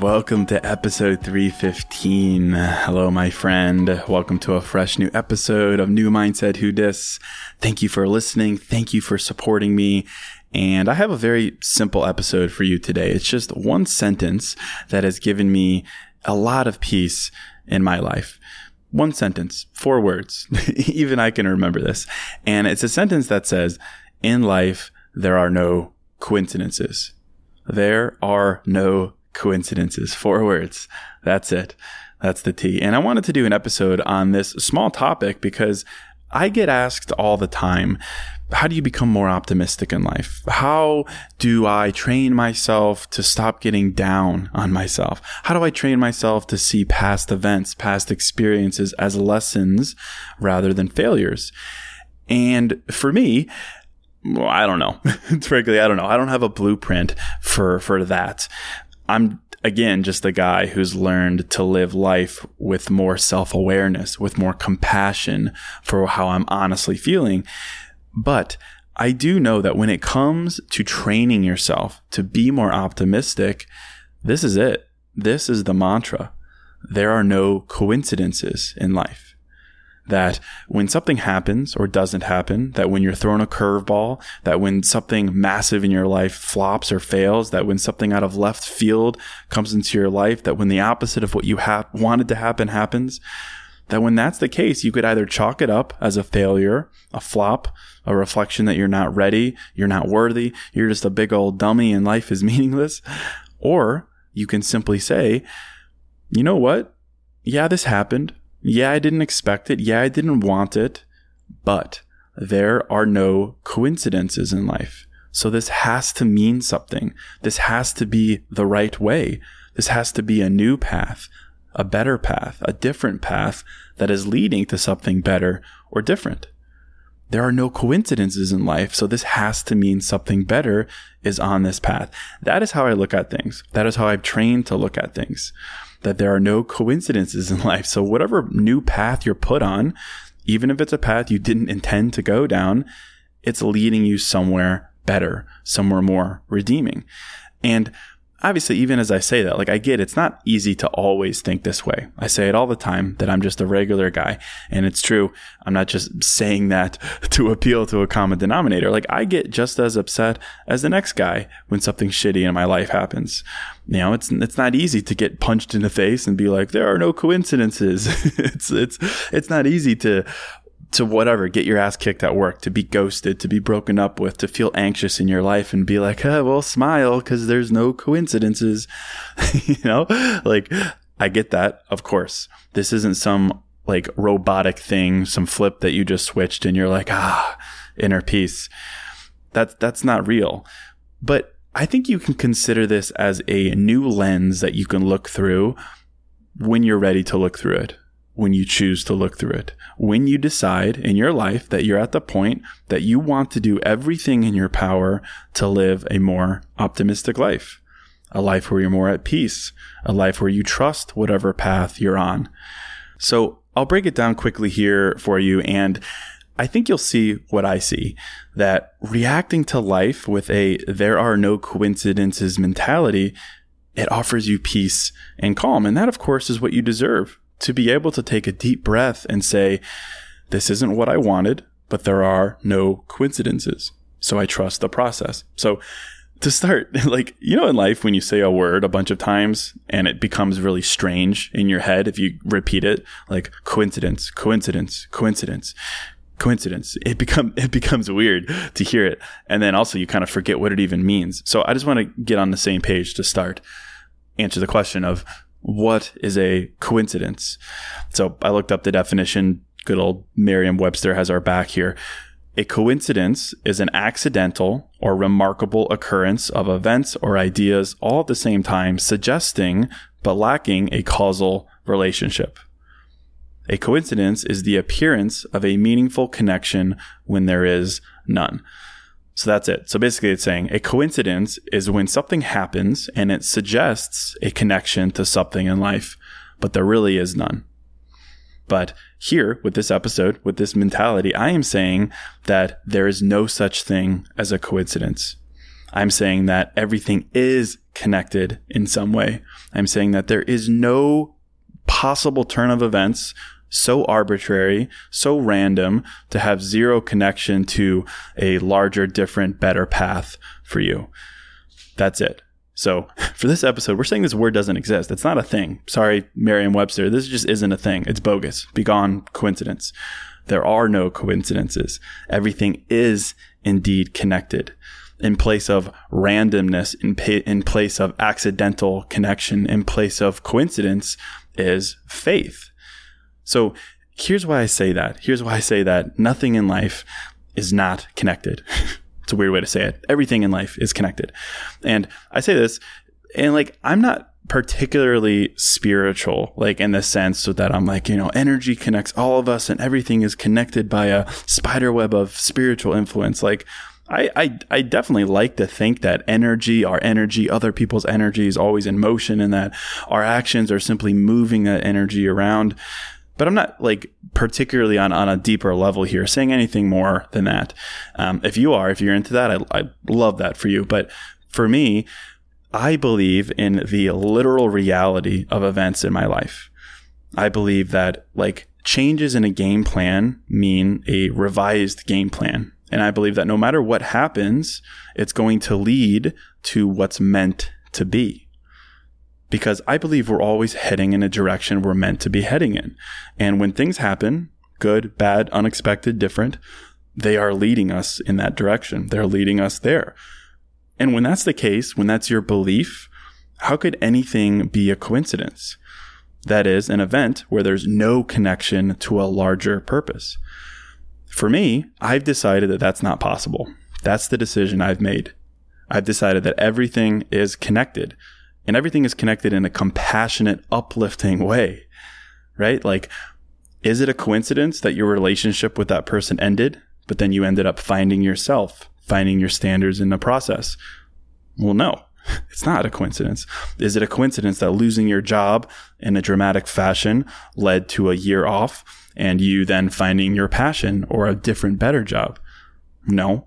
Welcome to episode 315. Hello, my friend. Welcome to a fresh new episode of New Mindset Who Dis. Thank you for listening. Thank you for supporting me. And I have a very simple episode for you today. It's just one sentence that has given me a lot of peace in my life. One sentence, four words. Even I can remember this. And it's a sentence that says, in life, there are no coincidences. There are no coincidences. Four words. That's it. That's the T. And I wanted to do an episode on this small topic because I get asked all the time, how do you become more optimistic in life? How do I train myself to stop getting down on myself? How do I train myself to see past events, past experiences as lessons rather than failures? And for me, well, I don't know. Frankly, I don't know. I don't have a blueprint for for that. I'm again just a guy who's learned to live life with more self-awareness, with more compassion for how I'm honestly feeling. But I do know that when it comes to training yourself to be more optimistic, this is it. This is the mantra. There are no coincidences in life that when something happens or doesn't happen, that when you're thrown a curveball, that when something massive in your life flops or fails, that when something out of left field comes into your life, that when the opposite of what you ha- wanted to happen happens, that when that's the case, you could either chalk it up as a failure, a flop, a reflection that you're not ready, you're not worthy, you're just a big old dummy and life is meaningless, or you can simply say, you know what? Yeah, this happened yeah, I didn't expect it. Yeah, I didn't want it. But there are no coincidences in life. So this has to mean something. This has to be the right way. This has to be a new path, a better path, a different path that is leading to something better or different. There are no coincidences in life, so this has to mean something better is on this path. That is how I look at things. That is how I've trained to look at things that there are no coincidences in life. So whatever new path you're put on, even if it's a path you didn't intend to go down, it's leading you somewhere better, somewhere more redeeming. And obviously, even as I say that, like I get it's not easy to always think this way. I say it all the time that I'm just a regular guy. And it's true. I'm not just saying that to appeal to a common denominator. Like I get just as upset as the next guy when something shitty in my life happens. You know, it's it's not easy to get punched in the face and be like, there are no coincidences. it's it's it's not easy to to whatever, get your ass kicked at work, to be ghosted, to be broken up with, to feel anxious in your life and be like, oh, well, smile because there's no coincidences. you know, like I get that. Of course, this isn't some like robotic thing, some flip that you just switched and you're like, ah, inner peace. That's, that's not real. But I think you can consider this as a new lens that you can look through when you're ready to look through it, when you choose to look through it, when you decide in your life that you're at the point that you want to do everything in your power to live a more optimistic life, a life where you're more at peace, a life where you trust whatever path you're on. So I'll break it down quickly here for you. And I think you'll see what I see that reacting to life with a there are no coincidences mentality, it offers you peace and calm. And that, of course, is what you deserve to be able to take a deep breath and say, this isn't what I wanted, but there are no coincidences. So I trust the process. So to start, like, you know, in life, when you say a word a bunch of times and it becomes really strange in your head, if you repeat it, like coincidence, coincidence, coincidence, coincidence, it become, it becomes weird to hear it. And then also you kind of forget what it even means. So I just want to get on the same page to start, answer the question of what is a coincidence? So I looked up the definition. Good old Merriam Webster has our back here. A coincidence is an accidental or remarkable occurrence of events or ideas all at the same time, suggesting but lacking a causal relationship. A coincidence is the appearance of a meaningful connection when there is none. So that's it. So basically, it's saying a coincidence is when something happens and it suggests a connection to something in life, but there really is none. But here, with this episode, with this mentality, I am saying that there is no such thing as a coincidence. I'm saying that everything is connected in some way. I'm saying that there is no possible turn of events so arbitrary, so random to have zero connection to a larger, different, better path for you. That's it. So for this episode, we're saying this word doesn't exist. It's not a thing. Sorry, Merriam Webster. This just isn't a thing. It's bogus. Begone coincidence. There are no coincidences. Everything is indeed connected. In place of randomness, in, pa- in place of accidental connection, in place of coincidence is faith. So here's why I say that. Here's why I say that nothing in life is not connected. It's a weird way to say it. Everything in life is connected. And I say this, and like, I'm not particularly spiritual, like in the sense that I'm like, you know, energy connects all of us and everything is connected by a spider web of spiritual influence. Like, I, I, I definitely like to think that energy, our energy, other people's energy is always in motion and that our actions are simply moving that energy around but I'm not like particularly on, on a deeper level here saying anything more than that. Um, if you are, if you're into that, I, I love that for you. But for me, I believe in the literal reality of events in my life. I believe that like changes in a game plan mean a revised game plan. And I believe that no matter what happens, it's going to lead to what's meant to be because I believe we're always heading in a direction we're meant to be heading in. And when things happen, good, bad, unexpected, different, they are leading us in that direction. They're leading us there. And when that's the case, when that's your belief, how could anything be a coincidence? That is, an event where there's no connection to a larger purpose. For me, I've decided that that's not possible. That's the decision I've made. I've decided that everything is connected and everything is connected in a compassionate, uplifting way, right? Like, is it a coincidence that your relationship with that person ended, but then you ended up finding yourself, finding your standards in the process? Well, no, it's not a coincidence. Is it a coincidence that losing your job in a dramatic fashion led to a year off and you then finding your passion or a different, better job? No.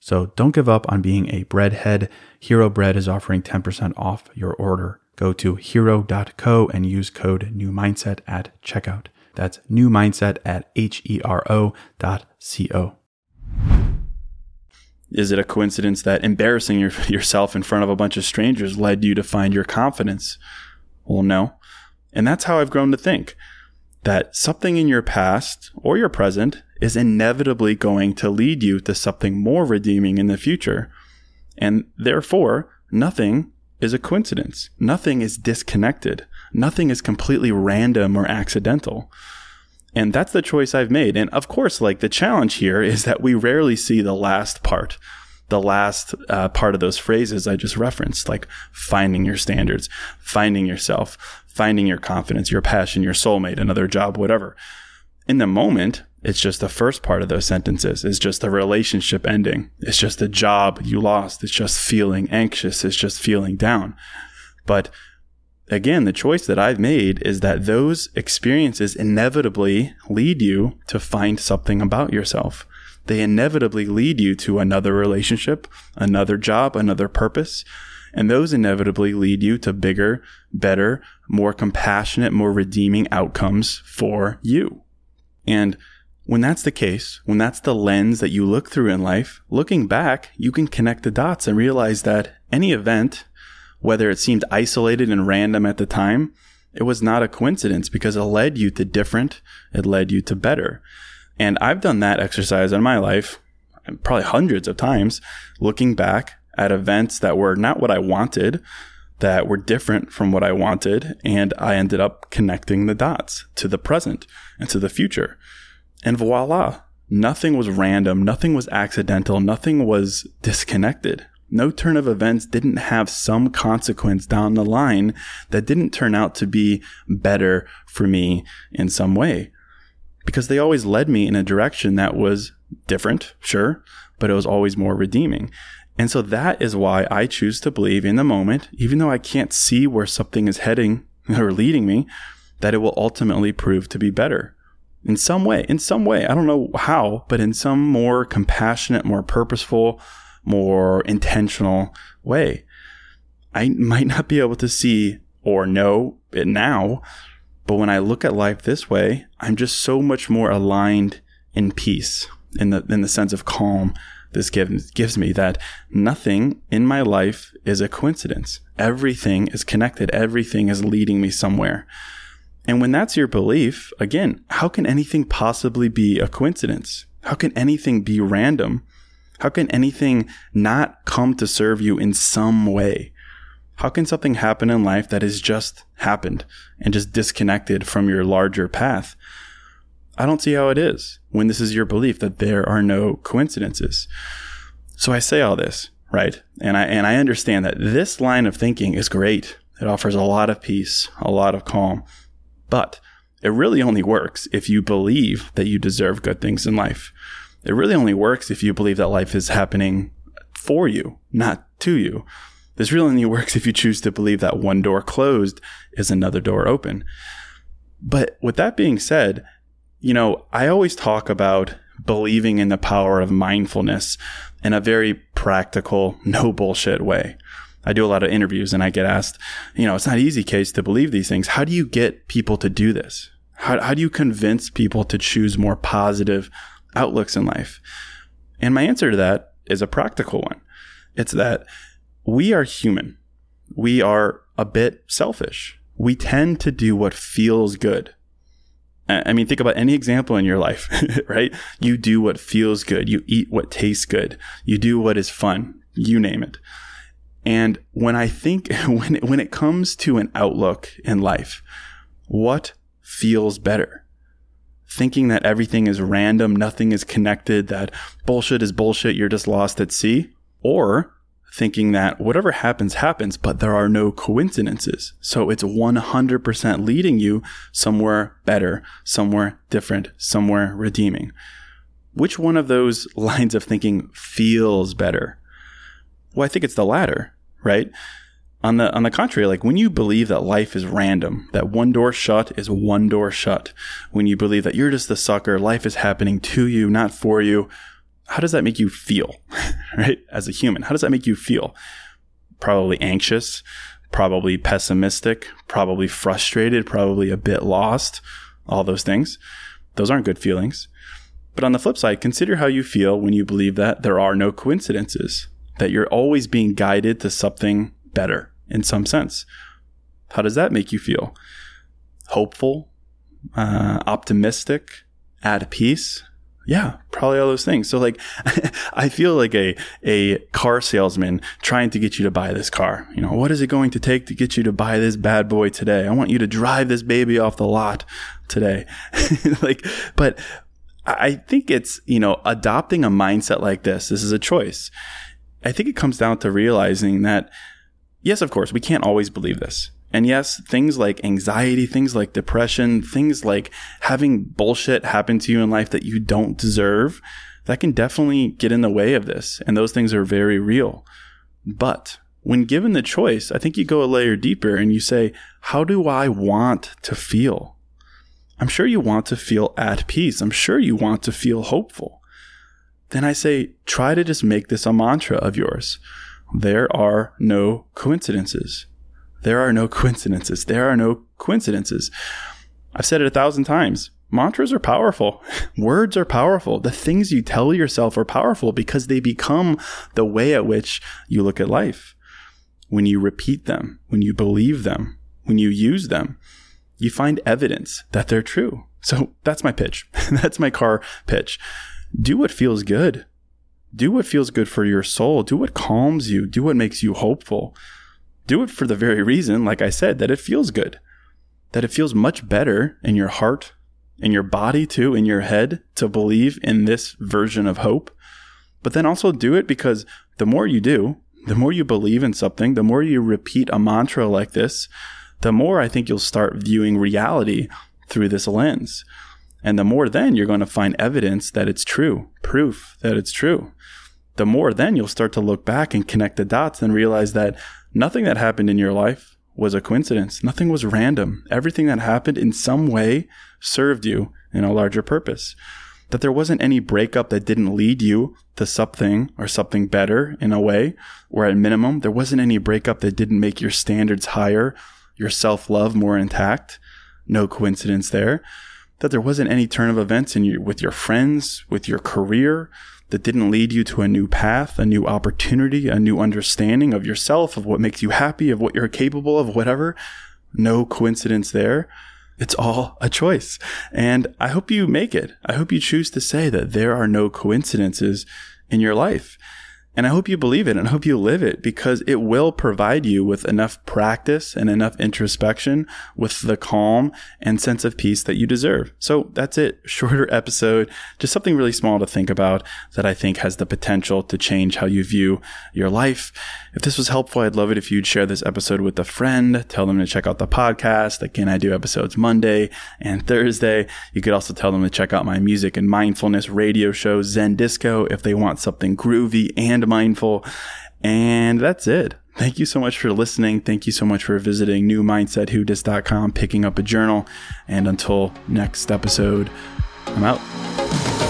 So don't give up on being a breadhead. Hero Bread is offering 10% off your order. Go to hero.co and use code new mindset at checkout. That's new mindset at H E R O dot C O. Is it a coincidence that embarrassing your, yourself in front of a bunch of strangers led you to find your confidence? Well, no. And that's how I've grown to think that something in your past or your present is inevitably going to lead you to something more redeeming in the future. And therefore, nothing is a coincidence. Nothing is disconnected. Nothing is completely random or accidental. And that's the choice I've made. And of course, like the challenge here is that we rarely see the last part, the last uh, part of those phrases I just referenced, like finding your standards, finding yourself, finding your confidence, your passion, your soulmate, another job, whatever. In the moment, it's just the first part of those sentences. It's just the relationship ending. It's just the job you lost. It's just feeling anxious. It's just feeling down. But again, the choice that I've made is that those experiences inevitably lead you to find something about yourself. They inevitably lead you to another relationship, another job, another purpose. And those inevitably lead you to bigger, better, more compassionate, more redeeming outcomes for you. And when that's the case, when that's the lens that you look through in life, looking back, you can connect the dots and realize that any event, whether it seemed isolated and random at the time, it was not a coincidence because it led you to different, it led you to better. And I've done that exercise in my life probably hundreds of times, looking back at events that were not what I wanted, that were different from what I wanted. And I ended up connecting the dots to the present and to the future. And voila, nothing was random, nothing was accidental, nothing was disconnected. No turn of events didn't have some consequence down the line that didn't turn out to be better for me in some way. Because they always led me in a direction that was different, sure, but it was always more redeeming. And so that is why I choose to believe in the moment, even though I can't see where something is heading or leading me, that it will ultimately prove to be better in some way, in some way. I don't know how, but in some more compassionate, more purposeful, more intentional way. I might not be able to see or know it now, but when I look at life this way, I'm just so much more aligned in peace, in the in the sense of calm. This gives gives me that nothing in my life is a coincidence. Everything is connected. Everything is leading me somewhere. And when that's your belief, again, how can anything possibly be a coincidence? How can anything be random? How can anything not come to serve you in some way? How can something happen in life that has just happened and just disconnected from your larger path? I don't see how it is when this is your belief that there are no coincidences. So I say all this, right? And I, and I understand that this line of thinking is great. It offers a lot of peace, a lot of calm. But it really only works if you believe that you deserve good things in life. It really only works if you believe that life is happening for you, not to you. This really only works if you choose to believe that one door closed is another door open. But with that being said, you know, I always talk about believing in the power of mindfulness in a very practical, no bullshit way. I do a lot of interviews and I get asked, you know, it's not easy case to believe these things. How do you get people to do this? How, how do you convince people to choose more positive outlooks in life? And my answer to that is a practical one. It's that we are human. We are a bit selfish. We tend to do what feels good. I mean, think about any example in your life, right? You do what feels good. You eat what tastes good. You do what is fun. You name it. And when I think, when it, when it comes to an outlook in life, what feels better? Thinking that everything is random, nothing is connected, that bullshit is bullshit, you're just lost at sea? Or thinking that whatever happens, happens, but there are no coincidences. So it's 100% leading you somewhere better, somewhere different, somewhere redeeming. Which one of those lines of thinking feels better? Well, I think it's the latter, right? On the on the contrary, like when you believe that life is random, that one door shut is one door shut, when you believe that you're just the sucker, life is happening to you, not for you, how does that make you feel, right? As a human, how does that make you feel? Probably anxious, probably pessimistic, probably frustrated, probably a bit lost, all those things. Those aren't good feelings. But on the flip side, consider how you feel when you believe that there are no coincidences, that you're always being guided to something better in some sense. How does that make you feel? Hopeful, uh, optimistic, at peace, yeah, probably all those things. So like, I feel like a, a car salesman trying to get you to buy this car. You know, what is it going to take to get you to buy this bad boy today? I want you to drive this baby off the lot today. like, but I think it's, you know, adopting a mindset like this. This is a choice. I think it comes down to realizing that, yes, of course, we can't always believe this. And yes, things like anxiety, things like depression, things like having bullshit happen to you in life that you don't deserve, that can definitely get in the way of this. And those things are very real. But when given the choice, I think you go a layer deeper and you say, how do I want to feel? I'm sure you want to feel at peace. I'm sure you want to feel hopeful. Then I say, try to just make this a mantra of yours. There are no coincidences. There are no coincidences. There are no coincidences. I've said it a thousand times. Mantras are powerful. Words are powerful. The things you tell yourself are powerful because they become the way at which you look at life. When you repeat them, when you believe them, when you use them, you find evidence that they're true. So that's my pitch. that's my car pitch. Do what feels good. Do what feels good for your soul. Do what calms you. Do what makes you hopeful do it for the very reason, like I said, that it feels good, that it feels much better in your heart, in your body too, in your head to believe in this version of hope. But then also do it because the more you do, the more you believe in something, the more you repeat a mantra like this, the more I think you'll start viewing reality through this lens. And the more then you're going to find evidence that it's true, proof that it's true. The more then you'll start to look back and connect the dots and realize that Nothing that happened in your life was a coincidence. Nothing was random. Everything that happened in some way served you in a larger purpose. That there wasn't any breakup that didn't lead you to something or something better in a way, or at minimum, there wasn't any breakup that didn't make your standards higher, your self love more intact. No coincidence there. That there wasn't any turn of events in you with your friends, with your career, that didn't lead you to a new path, a new opportunity, a new understanding of yourself, of what makes you happy, of what you're capable of, whatever. No coincidence there. It's all a choice. And I hope you make it. I hope you choose to say that there are no coincidences in your life. And I hope you believe it and I hope you live it because it will provide you with enough practice and enough introspection with the calm and sense of peace that you deserve. So that's it. Shorter episode, just something really small to think about that I think has the potential to change how you view your life. If this was helpful, I'd love it if you'd share this episode with a friend. Tell them to check out the podcast. Again, I do episodes Monday and Thursday. You could also tell them to check out my music and mindfulness radio show, Zen Disco, if they want something groovy and mindful. And that's it. Thank you so much for listening. Thank you so much for visiting newmindsetwhodis.com, picking up a journal. And until next episode, I'm out.